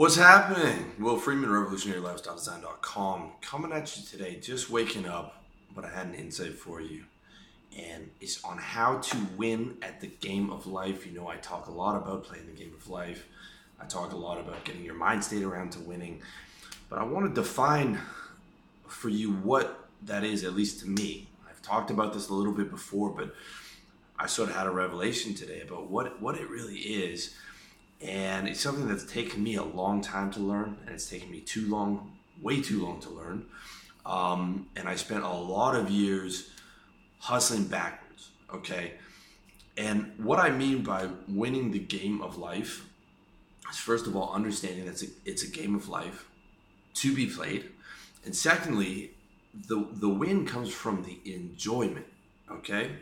What's happening? Will Freeman, RevolutionaryLifestyleDesign.com, coming at you today, just waking up, but I had an insight for you. And it's on how to win at the game of life. You know, I talk a lot about playing the game of life. I talk a lot about getting your mind state around to winning. But I want to define for you what that is, at least to me. I've talked about this a little bit before, but I sort of had a revelation today about what, what it really is and it's something that's taken me a long time to learn, and it's taken me too long, way too long to learn. Um, and I spent a lot of years hustling backwards. Okay, and what I mean by winning the game of life is first of all understanding that it's a, it's a game of life to be played, and secondly, the the win comes from the enjoyment. Okay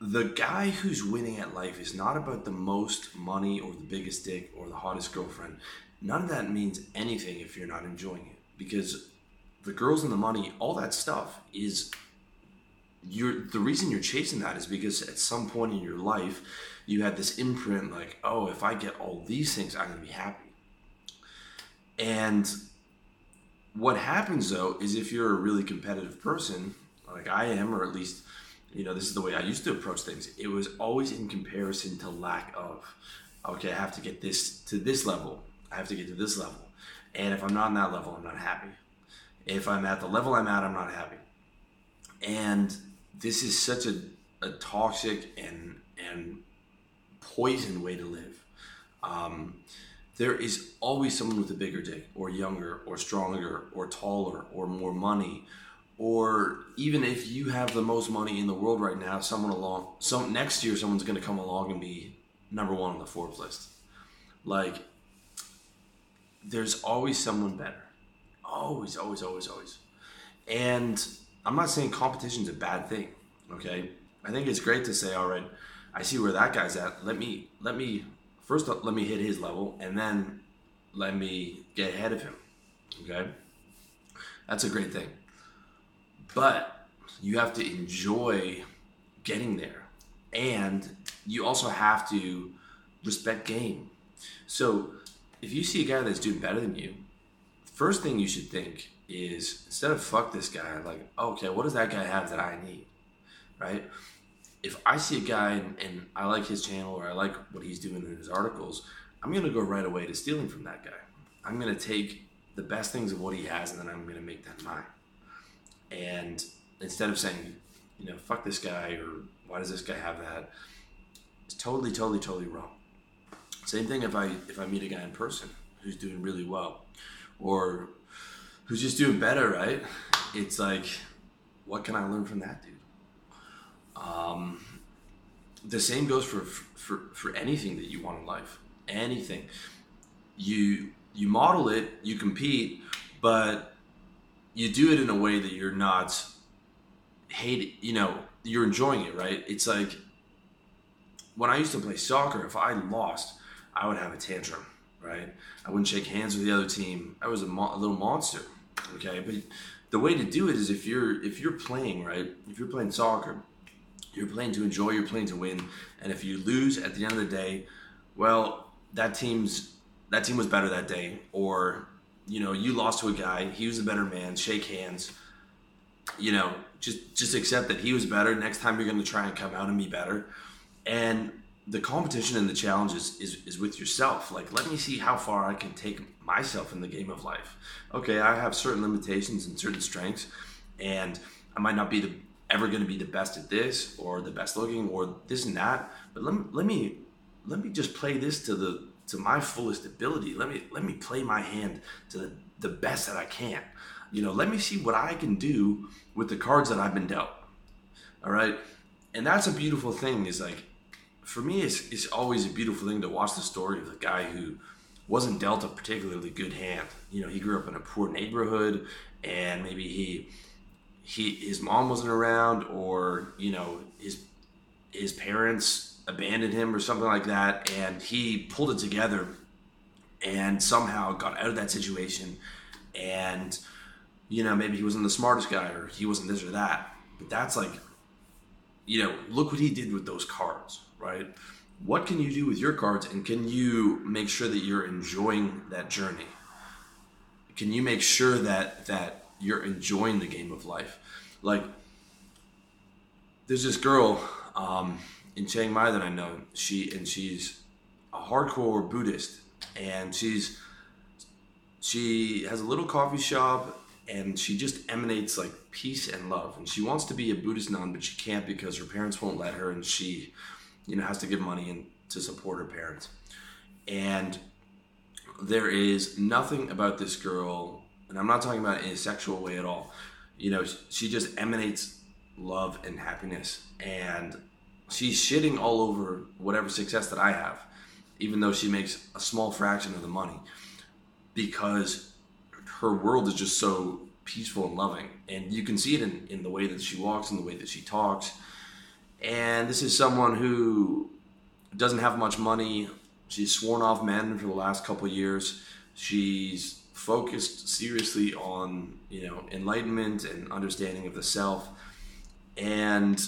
the guy who's winning at life is not about the most money or the biggest dick or the hottest girlfriend. None of that means anything if you're not enjoying it because the girls and the money, all that stuff is you're the reason you're chasing that is because at some point in your life you had this imprint like, oh, if I get all these things, I'm gonna be happy. And what happens though is if you're a really competitive person, like I am, or at least you know, this is the way I used to approach things. It was always in comparison to lack of. Okay, I have to get this to this level. I have to get to this level. And if I'm not on that level, I'm not happy. If I'm at the level I'm at, I'm not happy. And this is such a, a toxic and and poison way to live. Um, there is always someone with a bigger dick, or younger, or stronger, or taller, or more money, or even if you have the most money in the world right now, someone along, some next year, someone's going to come along and be number one on the Forbes list. Like, there's always someone better, always, always, always, always. And I'm not saying competition's a bad thing. Okay, I think it's great to say, all right, I see where that guy's at. Let me, let me first let me hit his level, and then let me get ahead of him. Okay, that's a great thing. But you have to enjoy getting there. And you also have to respect game. So if you see a guy that's doing better than you, first thing you should think is instead of fuck this guy, like, oh, okay, what does that guy have that I need? Right? If I see a guy and, and I like his channel or I like what he's doing in his articles, I'm gonna go right away to stealing from that guy. I'm gonna take the best things of what he has and then I'm gonna make that mine. And instead of saying, you know, fuck this guy or why does this guy have that, it's totally, totally, totally wrong. Same thing if I if I meet a guy in person who's doing really well, or who's just doing better, right? It's like, what can I learn from that dude? Um, the same goes for, for for anything that you want in life. Anything, you you model it, you compete, but you do it in a way that you're not hate you know you're enjoying it right? It's like when i used to play soccer if i lost i would have a tantrum right? I wouldn't shake hands with the other team. I was a, mo- a little monster okay? But the way to do it is if you're if you're playing right? If you're playing soccer you're playing to enjoy you're playing to win. And if you lose at the end of the day well that team's that team was better that day or you know, you lost to a guy, he was a better man, shake hands. You know, just just accept that he was better. Next time you're gonna try and come out and be better. And the competition and the challenge is, is, is with yourself. Like, let me see how far I can take myself in the game of life. Okay, I have certain limitations and certain strengths, and I might not be the ever going to be the best at this or the best looking or this and that. But let me let me let me just play this to the to my fullest ability. Let me let me play my hand to the, the best that I can. You know, let me see what I can do with the cards that I've been dealt. All right. And that's a beautiful thing, is like for me it's, it's always a beautiful thing to watch the story of the guy who wasn't dealt a particularly good hand. You know, he grew up in a poor neighborhood and maybe he he his mom wasn't around or, you know, his his parents abandoned him or something like that, and he pulled it together and somehow got out of that situation. And you know, maybe he wasn't the smartest guy or he wasn't this or that, but that's like, you know, look what he did with those cards, right? what can you do with your cards and can you make sure that you're enjoying that journey can you make sure that that you're enjoying the game of life like there's this girl um, in chiang mai that i know she and she's a hardcore buddhist and she's she has a little coffee shop and she just emanates like peace and love and she wants to be a buddhist nun but she can't because her parents won't let her and she you know has to give money and to support her parents. And there is nothing about this girl and i'm not talking about in a sexual way at all you know she just emanates love and happiness and she's shitting all over whatever success that i have even though she makes a small fraction of the money because her world is just so peaceful and loving. And you can see it in, in the way that she walks and the way that she talks. And this is someone who doesn't have much money. She's sworn off men for the last couple years. She's focused seriously on you know enlightenment and understanding of the self. And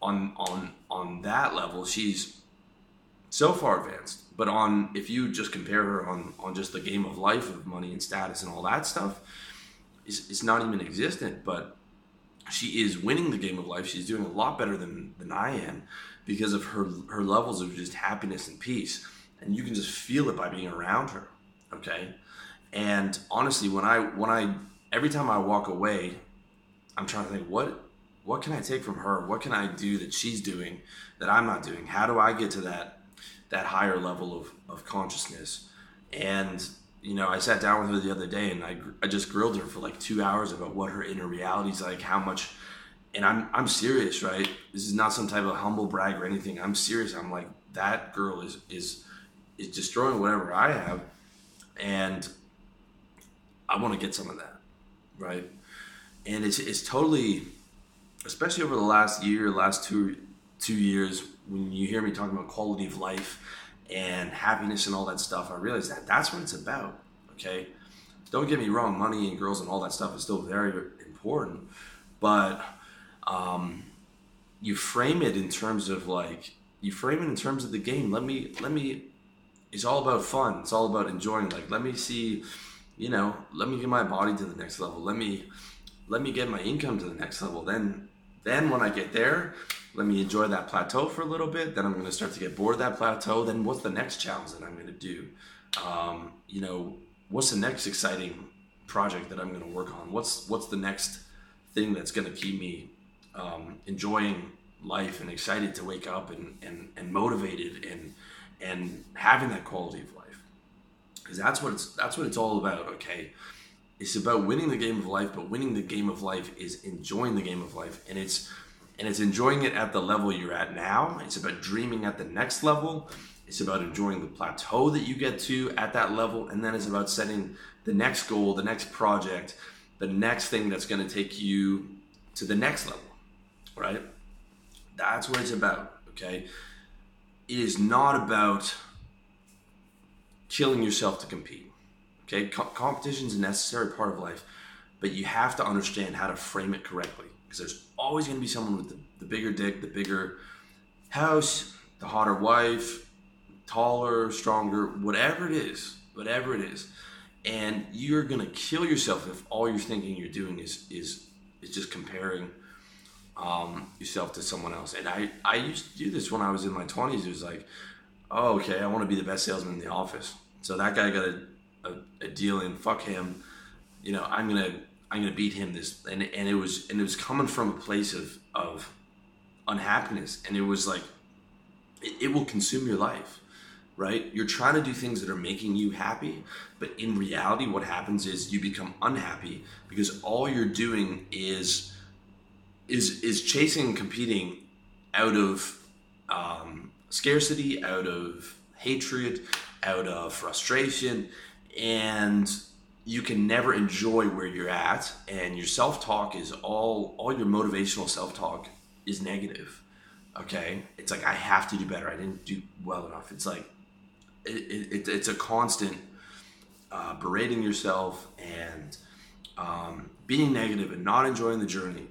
on on on that level she's so far advanced. But on if you just compare her on on just the game of life of money and status and all that stuff it's, is not even existent. But she is winning the game of life. She's doing a lot better than than i am because of her her levels of just happiness and peace. And you can just feel it by being around her okay? And honestly when i when i every time i walk away i'm trying to think what what can i take from her what can i do that she's doing that i'm not doing how do i get to that that higher level of, of consciousness. And, you know, I sat down with her the other day and I, I just grilled her for like two hours about what her inner reality is like, how much, and I'm, I'm serious, right? This is not some type of humble brag or anything. I'm serious. I'm like, that girl is, is, is destroying whatever I have. And I want to get some of that, right? And it's, it's totally, especially over the last year, last two, two years, when you hear me talking about quality of life and happiness and all that stuff, I realize that that's what it's about. Okay, don't get me wrong, money and girls and all that stuff is still very important, but um, you frame it in terms of like you frame it in terms of the game. Let me let me. It's all about fun. It's all about enjoying. Like let me see, you know, let me get my body to the next level. Let me let me get my income to the next level. Then then when I get there, let me enjoy that plateau for a little bit. Then I'm going to start to get bored of that plateau. Then what's the next challenge that I'm going to do? Um, you know, what's the next exciting project that I'm going to work on? What's what's the next thing that's going to keep me um, enjoying life and excited to wake up and, and, and motivated and and having that quality of life because that's what it's that's what it's all about okay it's about winning the game of life but winning the game of life is enjoying the game of life and it's and it's enjoying it at the level you're at now. It's about dreaming at the next level. It's about enjoying the plateau that you get to at that level. And then it's about setting the next goal, the next project, the next thing that's going to take you to the next level, right? That's what it's about, okay? It is not about killing yourself to compete, okay? Co- competition is a necessary part of life, but you have to understand how to frame it correctly because there's always going to be someone with the, the bigger dick, the bigger house, the hotter wife, taller, stronger, whatever it is, whatever it is. And you're going to kill yourself if all you're thinking you're doing is is is just comparing um, yourself to someone else. And I, I used to do this when I was in my 20s. It was like, oh, okay, I want to be the best salesman in the office. So that guy got a, a, a deal in, fuck him. You know, I'm to I'm gonna beat him this and and it was and it was coming from a place of of unhappiness and it was like it, it will consume your life right you're trying to do things that are making you happy but in reality what happens is you become unhappy because all you're doing is is is chasing and competing out of um, scarcity out of hatred out of frustration and you can never enjoy where you're at and your self-talk is all all your motivational self-talk is negative okay? It's like i have to do better. I didn't do well enough. It's like it, it, it's a constant uh, berating yourself and um, being negative and not enjoying the journey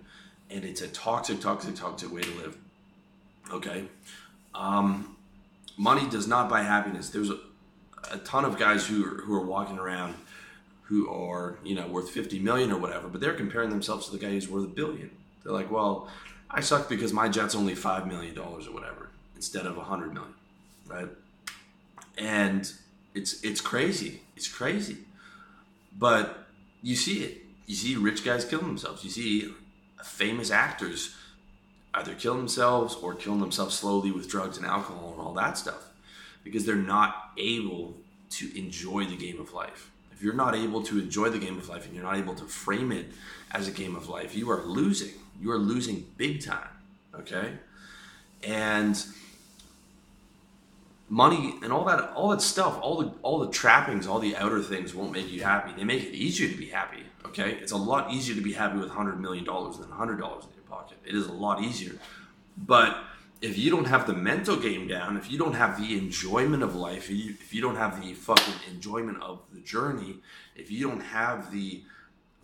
and it's a toxic toxic toxic way to live okay? Um, money does not buy happiness. There's a, a ton of guys who are, who are walking around who are you know worth 50 million or whatever, but they're comparing themselves to the guy who's worth a billion. They're like, well, I suck because my jet's only five million dollars or whatever instead of a hundred million, right? And it's it's crazy. It's crazy, but you see it. You see rich guys killing themselves. You see famous actors either kill themselves or killing themselves slowly with drugs and alcohol and all that stuff because they're not able to enjoy the game of life. If you're not able to enjoy the game of life and you're not able to frame it as a game of life, you are losing. You are losing big time. Okay? And money and all that all that stuff, all the all the trappings, all the outer things won't make you happy. They make it easier to be happy. Okay? It's a lot easier to be happy with hundred million dollars than hundred dollars in your pocket. It is a lot easier. But if you don't have the mental game down, if you don't have the enjoyment of life, if you, if you don't have the fucking enjoyment of the journey, if you don't have the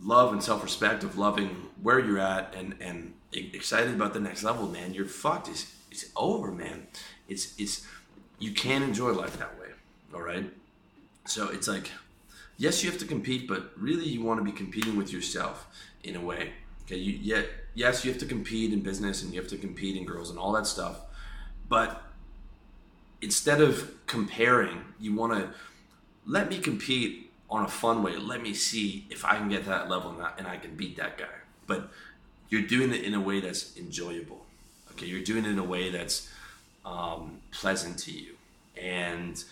love and self respect of loving where you're at and and excited about the next level, man, you're fucked. It's it's over, man. It's it's you can't enjoy life that way. All right. So it's like, yes, you have to compete, but really you want to be competing with yourself in a way. Okay. You yet yes, you have to compete in business and you have to compete in girls and all that stuff. But instead of comparing, you want to let me compete on a fun way. Let me see if I can get that level and I, and I can beat that guy. But you're doing it in a way that's enjoyable. Okay, you're doing it in a way that's um, pleasant to you, and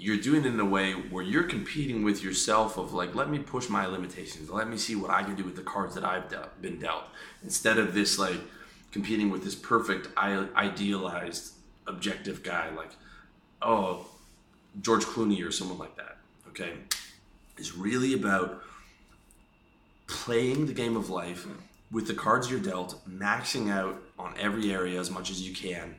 you're doing it in a way where you're competing with yourself of like let me push my limitations. Let me see what i can do with the cards that i've been dealt. Instead of this like competing with this perfect idealized objective guy like oh george clooney or someone like that okay? Is really about playing the game of life with the cards you're dealt maxing out on every area as much as you can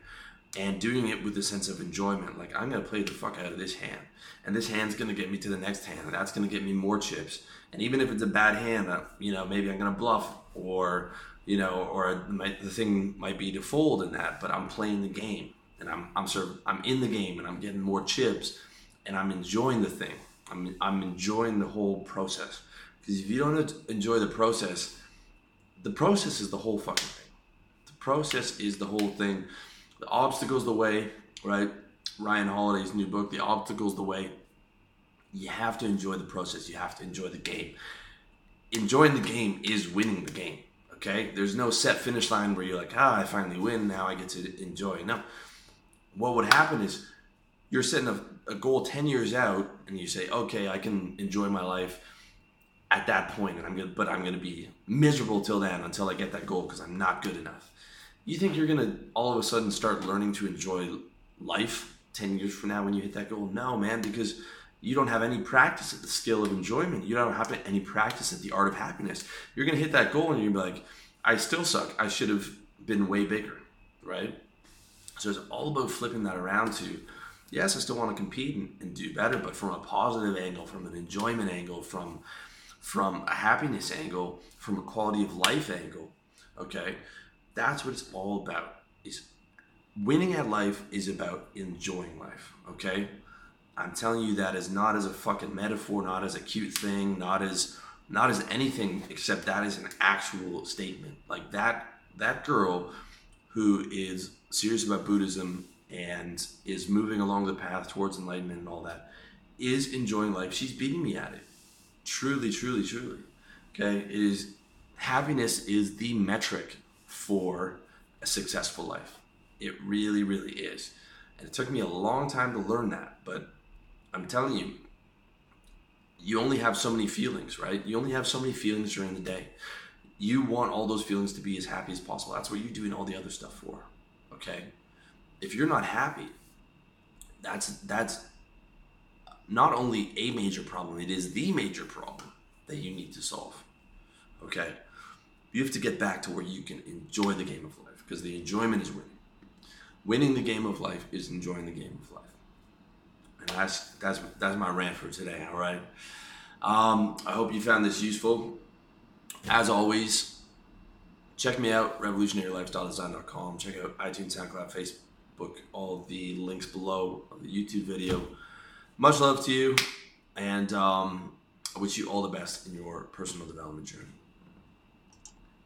and doing it with a sense of enjoyment. Like I'm gonna play the fuck out of this hand, and this hand's gonna get me to the next hand, and that's gonna get me more chips. And even if it's a bad hand, uh, you know, maybe I'm gonna bluff, or you know, or the thing might be to fold in that. But I'm playing the game, and I'm I'm sort of I'm in the game, and I'm getting more chips, and I'm enjoying the thing. I'm I'm enjoying the whole process. Because if you don't enjoy the process, the process is the whole fucking thing. The process is the whole thing the obstacle's the way, right? Ryan Holiday's new book, The Obstacle's the Way. You have to enjoy the process. You have to enjoy the game. Enjoying the game is winning the game. Okay? There's no set finish line where you're like, ah, I finally win. Now I get to enjoy. No. What would happen is you're setting a, a goal 10 years out and you say, okay, I can enjoy my life at that point, and I'm gonna, but I'm gonna be miserable till then until I get that goal because I'm not good enough you think you're gonna all of a sudden start learning to enjoy life 10 years from now when you hit that goal? No man because you don't have any practice at the skill of enjoyment. You don't have any practice at the art of happiness. You're gonna hit that goal and you're like i still suck. I should have been way bigger right? So it's all about flipping that around to yes i still want to compete and, and do better but from a positive angle from an enjoyment angle from from a happiness angle from a quality of life angle okay that's what it's all about. Is winning at life is about enjoying life. Okay, I'm telling you that is not as a fucking metaphor, not as a cute thing, not as not as anything except that is an actual statement. Like that that girl who is serious about Buddhism and is moving along the path towards enlightenment and all that is enjoying life. She's beating me at it. Truly, truly, truly. Okay, it is happiness is the metric for a successful life. It really, really is. And it took me a long time to learn that, but I'm telling you, you only have so many feelings, right? You only have so many feelings during the day. You want all those feelings to be as happy as possible. That's what you're doing all the other stuff for. Okay? If you're not happy, that's that's not only a major problem, it is the major problem that you need to solve. Okay? You have to get back to where you can enjoy the game of life because the enjoyment is winning. Winning the game of life is enjoying the game of life. And that's that's that's my rant for today. All right. Um, I hope you found this useful. As always, check me out revolutionarylifestyledesign.com. Check out iTunes, SoundCloud, Facebook. All the links below of the YouTube video. Much love to you, and um, I wish you all the best in your personal development journey.